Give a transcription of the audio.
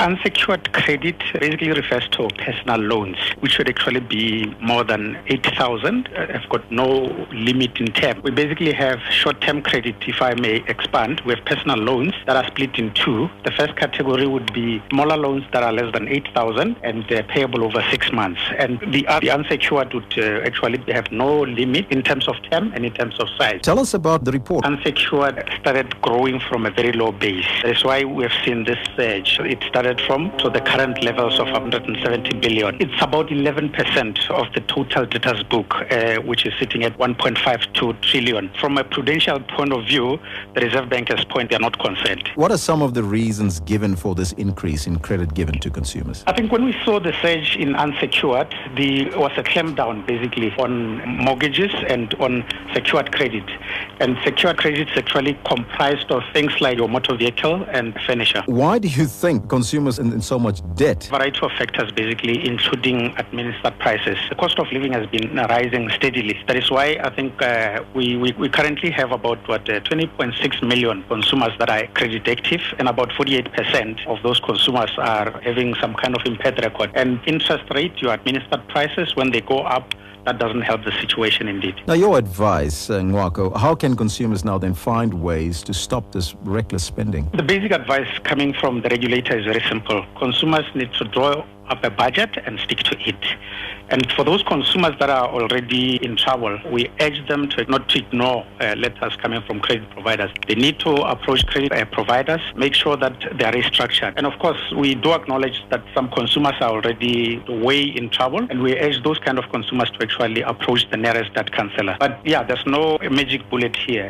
Unsecured credit basically refers to personal loans, which should actually be more than 8,000. I've got no limit in term. We basically have short-term credit, if I may expand. We have personal loans that are split in two. The first category would be smaller loans that are less than 8,000 and they're payable over six months. And the, uh, the unsecured would uh, actually have no limit in terms of term and in terms of size. Tell us about the report. Unsecured started growing from a very low base. That's why we have seen this surge. It started from to the current levels of 170 billion. It's about 11% of the total debtors book, uh, which is sitting at 1.52 trillion. From a prudential point of view, the Reserve Bankers point they are not concerned. What are some of the reasons given for this increase in credit given to consumers? I think when we saw the surge in unsecured, there was a clampdown basically on mortgages and on secured credit. And secured credit is actually comprised of things like your motor vehicle and furniture. Why do you think consumers in, in so much debt? A variety of factors basically, including administered prices. The cost of living has been rising steadily. That is why I think uh, we, we, we, currently have about what uh, 20.6 million consumers that are credit active, and about 48% of those consumers are having some kind of impaired record. And interest rate, your administered prices, when they go up, that doesn't help the situation indeed. Now, your advice, uh, Ngoako, how can consumers now then find ways to stop this reckless spending? The basic advice coming from the regulator is very simple. Consumers need to draw up a budget and stick to it. And for those consumers that are already in trouble, we urge them to not to ignore uh, letters coming from credit providers. They need to approach credit uh, providers, make sure that they are restructured. And of course, we do acknowledge that some consumers are already way in trouble, and we urge those kind of consumers to actually approach the nearest debt counselor. But yeah, there's no magic bullet here.